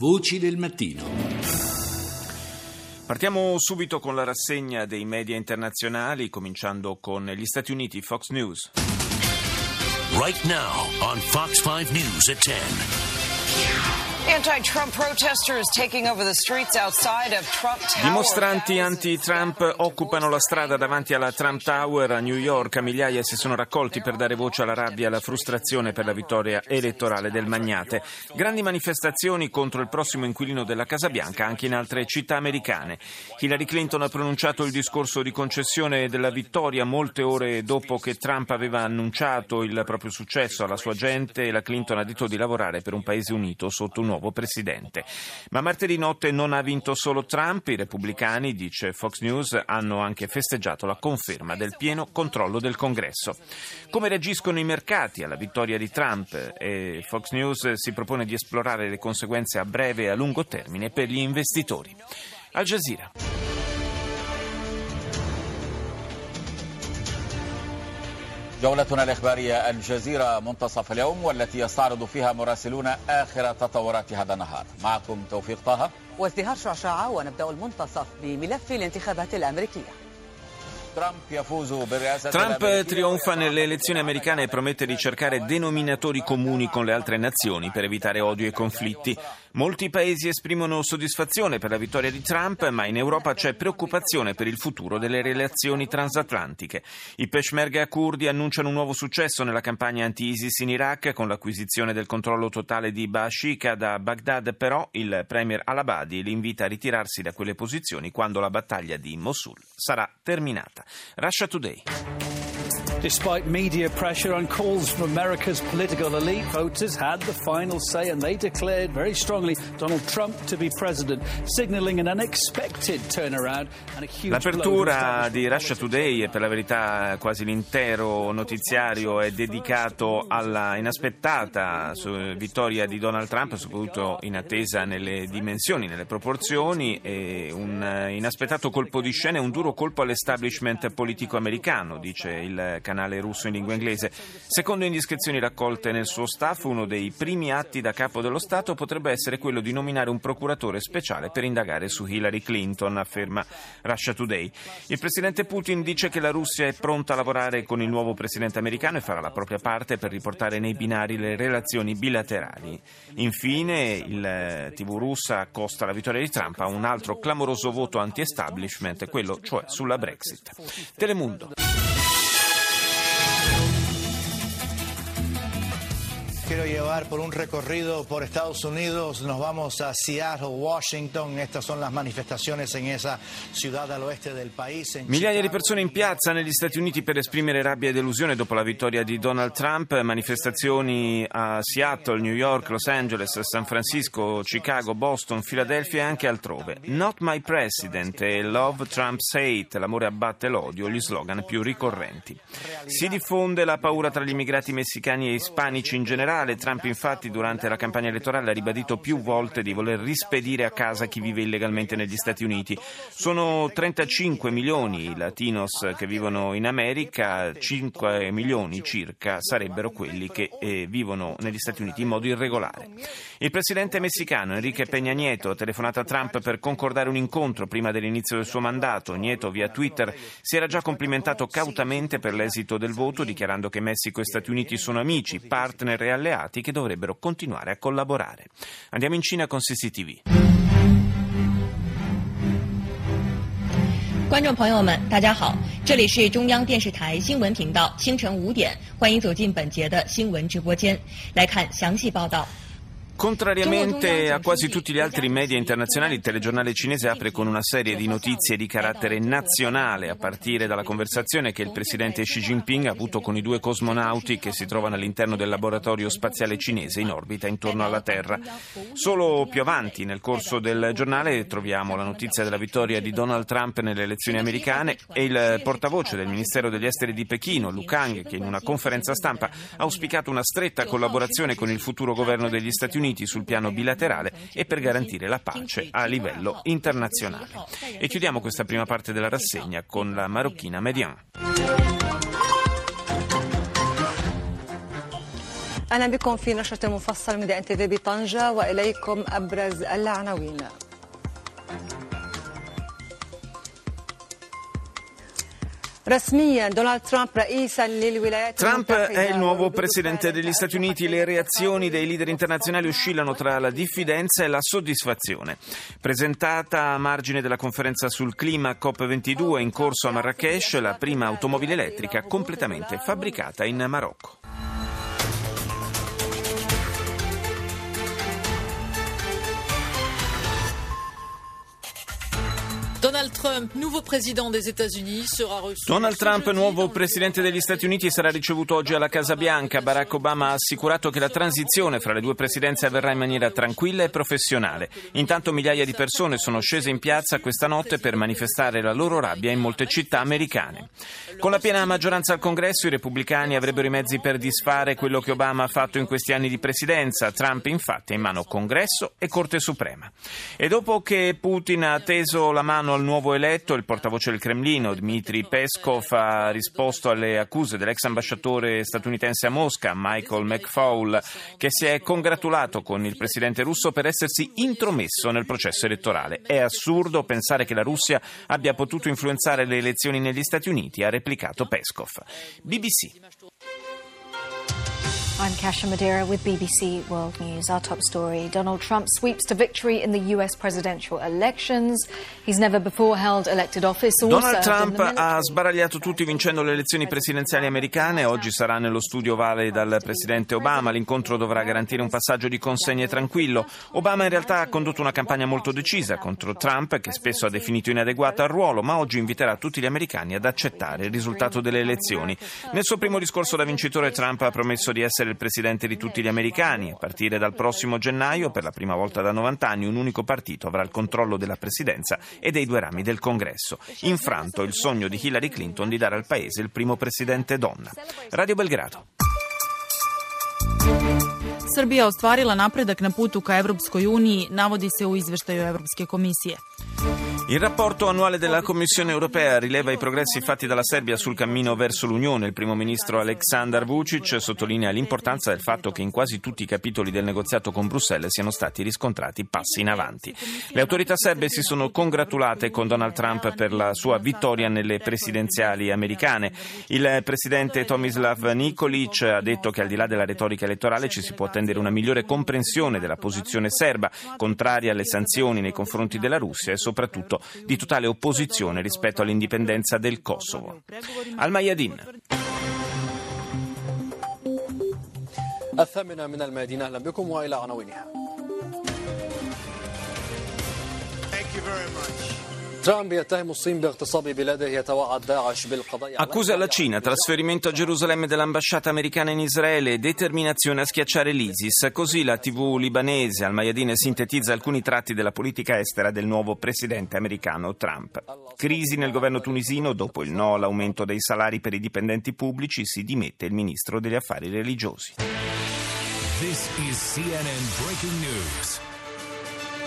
Voci del mattino. Partiamo subito con la rassegna dei media internazionali, cominciando con gli Stati Uniti, Fox News. Right now on Fox 5 News at 10. Dimostranti anti-Trump occupano la strada davanti alla Trump Tower a New York. Migliaia si sono raccolti per dare voce alla rabbia e alla frustrazione per la vittoria elettorale del magnate. Grandi manifestazioni contro il prossimo inquilino della Casa Bianca anche in altre città americane. Hillary Clinton ha pronunciato il discorso di concessione della vittoria molte ore dopo che Trump aveva annunciato il proprio successo alla sua gente e la Clinton ha detto di lavorare per un paese unito sotto un nuovo presidente. Ma martedì notte non ha vinto solo Trump, i repubblicani, dice Fox News, hanno anche festeggiato la conferma del pieno controllo del Congresso. Come reagiscono i mercati alla vittoria di Trump? E Fox News si propone di esplorare le conseguenze a breve e a lungo termine per gli investitori. Al Jazeera. جولتنا الإخبارية الجزيرة منتصف اليوم والتي يستعرض فيها مراسلون آخر تطورات هذا النهار. معكم توفيق طه. وازدهار شعشاعة ونبدأ المنتصف بملف الانتخابات الأمريكية. Trump trionfa nelle elezioni americane e promette di cercare denominatori comuni con le altre nazioni per evitare odio e conflitti. Molti paesi esprimono soddisfazione per la vittoria di Trump, ma in Europa c'è preoccupazione per il futuro delle relazioni transatlantiche. I Peshmerga kurdi annunciano un nuovo successo nella campagna anti-ISIS in Iraq con l'acquisizione del controllo totale di Bashika da Baghdad, però il premier al-Abadi li invita a ritirarsi da quelle posizioni quando la battaglia di Mosul sarà terminata. Russia Today. Despite media pressure and calls from America's political elite, voters had the final say and they declared very strongly Donald Trump to be president, signaling an unexpected turnaround and a huge L'apertura di Russia Today e per la verità quasi l'intero notiziario è dedicato alla inaspettata vittoria di Donald Trump, soprattutto in attesa nelle dimensioni, nelle proporzioni e un inaspettato colpo di scena e un duro colpo all'establishment politico americano, dice il canale russo in lingua inglese. Secondo indiscrezioni raccolte nel suo staff, uno dei primi atti da capo dello Stato potrebbe essere quello di nominare un procuratore speciale per indagare su Hillary Clinton, afferma Russia Today. Il presidente Putin dice che la Russia è pronta a lavorare con il nuovo presidente americano e farà la propria parte per riportare nei binari le relazioni bilaterali. Infine, il TV russa accosta la vittoria di Trump a un altro clamoroso voto anti-establishment, quello cioè sulla Brexit. Telemundo. Quiero llevar por un recorrido por Estados Unidos. Nos vamos a Seattle, Washington. Estas son las manifestaciones en esa ciudad al oeste del país. Migliaia di persone in piazza negli Stati Uniti per esprimere rabbia e delusione dopo la vittoria di Donald Trump. Manifestazioni a Seattle, New York, Los Angeles, San Francisco, Chicago, Boston, Philadelphia e anche altrove. Not my president e Love Trump's hate, l'amore abbatte l'odio, gli slogan più ricorrenti. Si diffonde la paura tra gli immigrati messicani e ispanici in generale elettorale. Trump infatti durante la campagna elettorale ha ribadito più volte di voler rispedire a casa chi vive illegalmente negli Stati Uniti. Sono 35 milioni i latinos che vivono in America, 5 milioni circa sarebbero quelli che eh, vivono negli Stati Uniti in modo irregolare. Il presidente messicano Enrique Peña Nieto ha telefonato a Trump per concordare un incontro prima dell'inizio del suo mandato. Nieto via Twitter si era già complimentato cautamente per l'esito del voto, dichiarando che Messico e Stati Uniti sono amici, partner e alleati alleati che dovrebbero continuare a collaborare. Andiamo in Cina con CCTV. 观众朋友们，大家好，这里是中央电视台新闻频道，清晨五点，欢迎走进本节的新闻直播间，来看详细报道。 Contrariamente a quasi tutti gli altri media internazionali, il telegiornale cinese apre con una serie di notizie di carattere nazionale, a partire dalla conversazione che il presidente Xi Jinping ha avuto con i due cosmonauti che si trovano all'interno del laboratorio spaziale cinese in orbita intorno alla Terra. Solo più avanti nel corso del giornale troviamo la notizia della vittoria di Donald Trump nelle elezioni americane e il portavoce del Ministero degli Esteri di Pechino, Lu Kang, che in una conferenza stampa ha auspicato una stretta collaborazione con il futuro governo degli Stati Uniti Uniti sul piano bilaterale e per garantire la pace a livello internazionale. E chiudiamo questa prima parte della rassegna con la marocchina Median. أهلا بكم في نشرة مفصل من ان تي في بطنجة وإليكم أبرز العناوين Trump è il nuovo presidente degli Stati Uniti. Le reazioni dei leader internazionali oscillano tra la diffidenza e la soddisfazione. Presentata a margine della conferenza sul clima COP22 in corso a Marrakesh, la prima automobile elettrica completamente fabbricata in Marocco. Trump, nuovo presidente degli Stati Uniti, sarà reçu. Donald Trump, nuovo presidente degli Stati Uniti, sarà ricevuto oggi alla Casa Bianca. Barack Obama ha assicurato che la transizione fra le due presidenze avverrà in maniera tranquilla e professionale. Intanto migliaia di persone sono scese in piazza questa notte per manifestare la loro rabbia in molte città americane. Con la piena maggioranza al Congresso, i repubblicani avrebbero i mezzi per disfare quello che Obama ha fatto in questi anni di presidenza. Trump, infatti, ha in mano Congresso e Corte Suprema. E dopo che Putin ha teso la mano al nuovo eletto, il portavoce del Cremlino, Dmitry Peskov, ha risposto alle accuse dell'ex ambasciatore statunitense a Mosca, Michael McFaul, che si è congratulato con il presidente russo per essersi intromesso nel processo elettorale. È assurdo pensare che la Russia abbia potuto influenzare le elezioni negli Stati Uniti, ha replicato Peskov. BBC. I'm Kasha Madeira with BBC World News. Our top story Donald Trump sweeps to victory in the US presidential elections. He's never before held elected office. Donald Trump ha sbaragliato tutti vincendo le elezioni presidenziali americane. Oggi sarà nello studio ovale dal presidente Obama. L'incontro dovrà garantire un passaggio di consegne tranquillo. Obama in realtà ha condotto una campagna molto decisa contro Trump, che spesso ha definito inadeguato al ruolo, ma oggi inviterà tutti gli americani ad accettare il risultato delle elezioni. Nel suo primo discorso da vincitore, Trump ha promesso di essere il presidente di tutti gli americani. A partire dal prossimo gennaio, per la prima volta da 90 anni, un unico partito avrà il controllo della presidenza e dei due rami del Congresso. Infranto il sogno di Hillary Clinton di dare al paese il primo presidente donna. Radio Belgrado. Srbija ostvarila napredak na putu ka Evropskoj uniji, navodi se u izveštaju Evropske komisije. Il rapporto annuale della Commissione europea rileva i progressi fatti dalla Serbia sul cammino verso l'Unione. Il primo ministro Aleksandar Vucic sottolinea l'importanza del fatto che in quasi tutti i capitoli del negoziato con Bruxelles siano stati riscontrati passi in avanti. Le autorità serbe si sono congratulate con Donald Trump per la sua vittoria nelle presidenziali americane. Il presidente Tomislav Nikolic ha detto che al di là della retorica elettorale ci si può attendere una migliore comprensione della posizione serba, contraria alle sanzioni nei confronti della Russia e soprattutto di totale opposizione rispetto all'indipendenza del Kosovo. Al Mayadin. الثامنة من المدينة أهلا بكم وإلى عناوينها Thank you very much. Accusa la Cina, trasferimento a Gerusalemme dell'ambasciata americana in Israele e determinazione a schiacciare l'ISIS. Così la TV libanese Al Mayadin sintetizza alcuni tratti della politica estera del nuovo presidente americano Trump. Crisi nel governo tunisino, dopo il no all'aumento dei salari per i dipendenti pubblici, si dimette il ministro degli affari religiosi. This is CNN breaking news.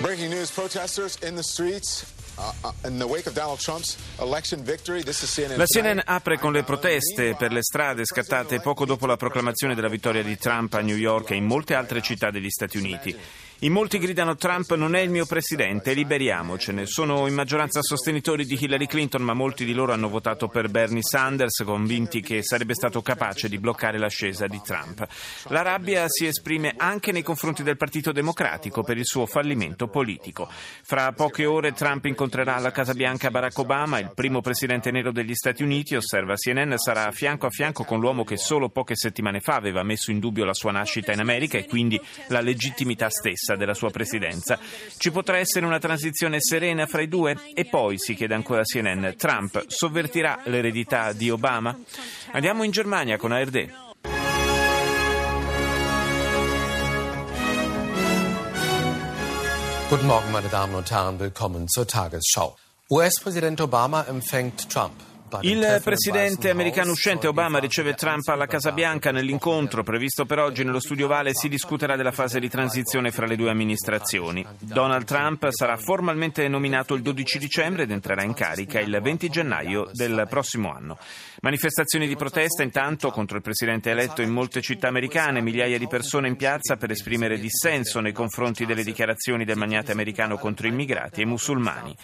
Breaking news protesters in the streets. Uh, la CNN apre con le proteste per le strade scattate poco dopo la proclamazione della vittoria di Trump a New York e in molte altre città degli Stati Uniti. In molti gridano Trump non è il mio presidente, liberiamocene. Sono in maggioranza sostenitori di Hillary Clinton, ma molti di loro hanno votato per Bernie Sanders, convinti che sarebbe stato capace di bloccare l'ascesa di Trump. La rabbia si esprime anche nei confronti del Partito Democratico per il suo fallimento politico. Fra poche ore Trump incontrerà alla Casa Bianca Barack Obama, il primo presidente nero degli Stati Uniti, osserva CNN, sarà fianco a fianco con l'uomo che solo poche settimane fa aveva messo in dubbio la sua nascita in America e quindi la legittimità stessa promessa della sua presidenza. Ci potrà essere una transizione serena fra i due? E poi, si chiede ancora CNN, Trump sovvertirà l'eredità di Obama? Andiamo in Germania con ARD. Guten Morgen, meine Damen und Herren, willkommen zur Tagesschau. US-Präsident Obama empfängt Trump. Il presidente americano uscente Obama riceve Trump alla Casa Bianca. Nell'incontro previsto per oggi nello studio Vale si discuterà della fase di transizione fra le due amministrazioni. Donald Trump sarà formalmente nominato il 12 dicembre ed entrerà in carica il 20 gennaio del prossimo anno. Manifestazioni di protesta intanto contro il presidente eletto in molte città americane, migliaia di persone in piazza per esprimere dissenso nei confronti delle dichiarazioni del magnate americano contro immigrati e musulmani.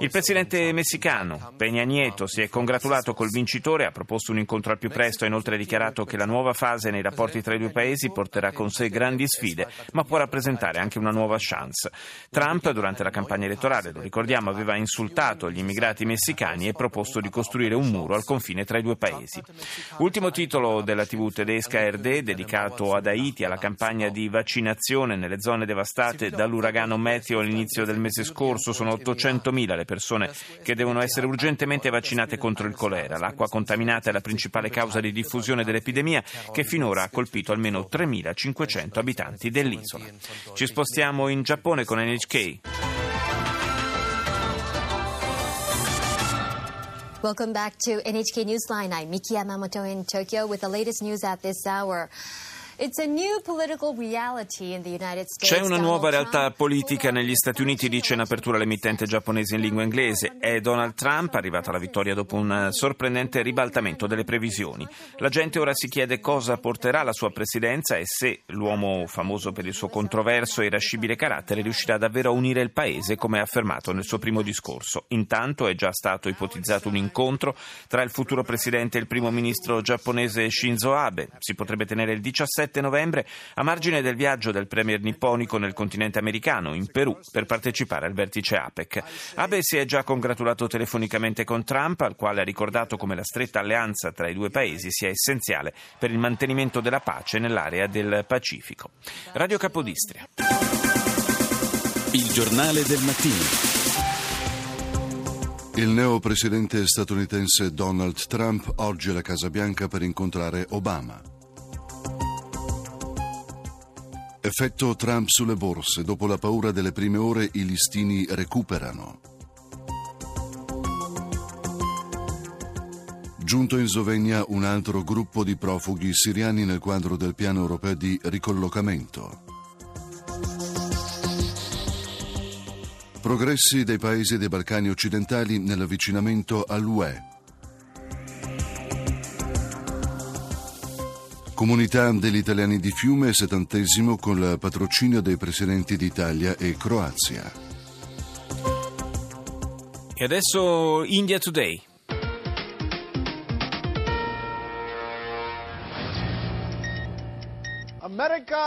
Il presidente messicano Peña Nieto si è congratulato col vincitore, ha proposto un incontro al più presto e inoltre dichiarato che la nuova fase nei rapporti tra i due paesi porterà con sé grandi sfide, ma può rappresentare anche una nuova chance. Trump, durante la campagna elettorale, lo ricordiamo, aveva insultato gli immigrati messicani e proposto di costruire un muro al confine tra i due paesi. Ultimo titolo della TV tedesca RD, dedicato ad Haiti, alla campagna di vaccinazione nelle zone devastate dall'uragano Matthew all'inizio del mese scorso. Sono 800.000 le persone che devono essere urgentemente vaccinate contro il colera. L'acqua contaminata è la principale causa di diffusione dell'epidemia che finora ha colpito almeno 3.500 abitanti dell'isola. Ci spostiamo in Giappone con NHK. Welcome back to NHK Newsline. I'm Miki Yamamoto in Tokyo with the latest news at this hour. C'è una nuova realtà politica negli Stati Uniti, dice in apertura l'emittente giapponese in lingua inglese. È Donald Trump, arrivato alla vittoria dopo un sorprendente ribaltamento delle previsioni. La gente ora si chiede cosa porterà la sua presidenza e se l'uomo famoso per il suo controverso e irascibile carattere riuscirà davvero a unire il paese, come ha affermato nel suo primo discorso. Intanto è già stato ipotizzato un incontro tra il futuro presidente e il primo ministro giapponese Shinzo Abe. Si potrebbe tenere il 17 7 novembre a margine del viaggio del premier nipponico nel continente americano, in Perù, per partecipare al vertice APEC. Abe si è già congratulato telefonicamente con Trump, al quale ha ricordato come la stretta alleanza tra i due paesi sia essenziale per il mantenimento della pace nell'area del Pacifico. Radio Capodistria. Il giornale del mattino. Il neopresidente statunitense Donald Trump oggi alla Casa Bianca per incontrare Obama. Effetto Trump sulle borse. Dopo la paura delle prime ore i listini recuperano. Giunto in Slovenia un altro gruppo di profughi siriani nel quadro del piano europeo di ricollocamento. Progressi dei paesi dei Balcani occidentali nell'avvicinamento all'UE. Comunità degli italiani di Fiume, settantesimo con il patrocinio dei presidenti d'Italia e Croazia. E adesso India Today.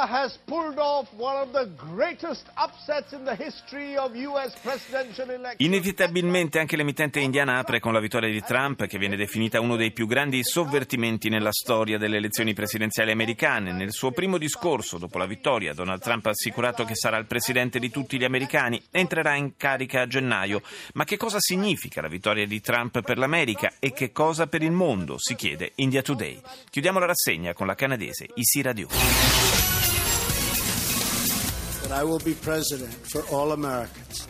Has pulled off one of the greatest upsets in the history of US presidential elections. Inevitabilmente anche l'emittente indiana apre con la vittoria di Trump, che viene definita uno dei più grandi sovvertimenti nella storia delle elezioni presidenziali americane. Nel suo primo discorso dopo la vittoria, Donald Trump ha assicurato che sarà il presidente di tutti gli americani entrerà in carica a gennaio. Ma che cosa significa la vittoria di Trump per l'America e che cosa per il mondo? Si chiede India Today. Chiudiamo la rassegna con la canadese Isi Radio. That I will be president for all Americans.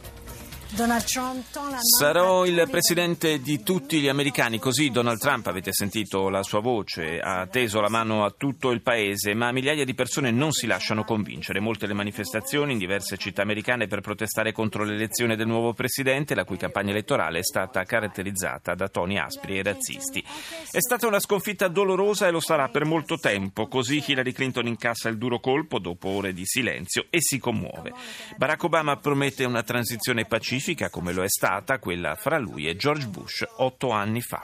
Sarò il presidente di tutti gli americani, così Donald Trump, avete sentito la sua voce, ha teso la mano a tutto il paese, ma migliaia di persone non si lasciano convincere. Molte le manifestazioni in diverse città americane per protestare contro l'elezione del nuovo presidente, la cui campagna elettorale è stata caratterizzata da toni aspri e razzisti. È stata una sconfitta dolorosa e lo sarà per molto tempo, così Hillary Clinton incassa il duro colpo dopo ore di silenzio e si commuove. Barack Obama promette una transizione pacifica pacifica come lo è stata quella fra lui e George Bush otto anni fa.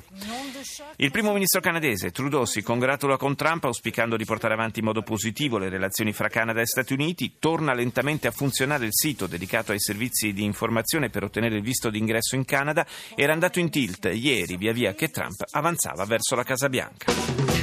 Il primo ministro canadese Trudeau si congratula con Trump auspicando di portare avanti in modo positivo le relazioni fra Canada e Stati Uniti. Torna lentamente a funzionare il sito dedicato ai servizi di informazione per ottenere il visto d'ingresso in Canada. Era andato in tilt ieri via via che Trump avanzava verso la Casa Bianca.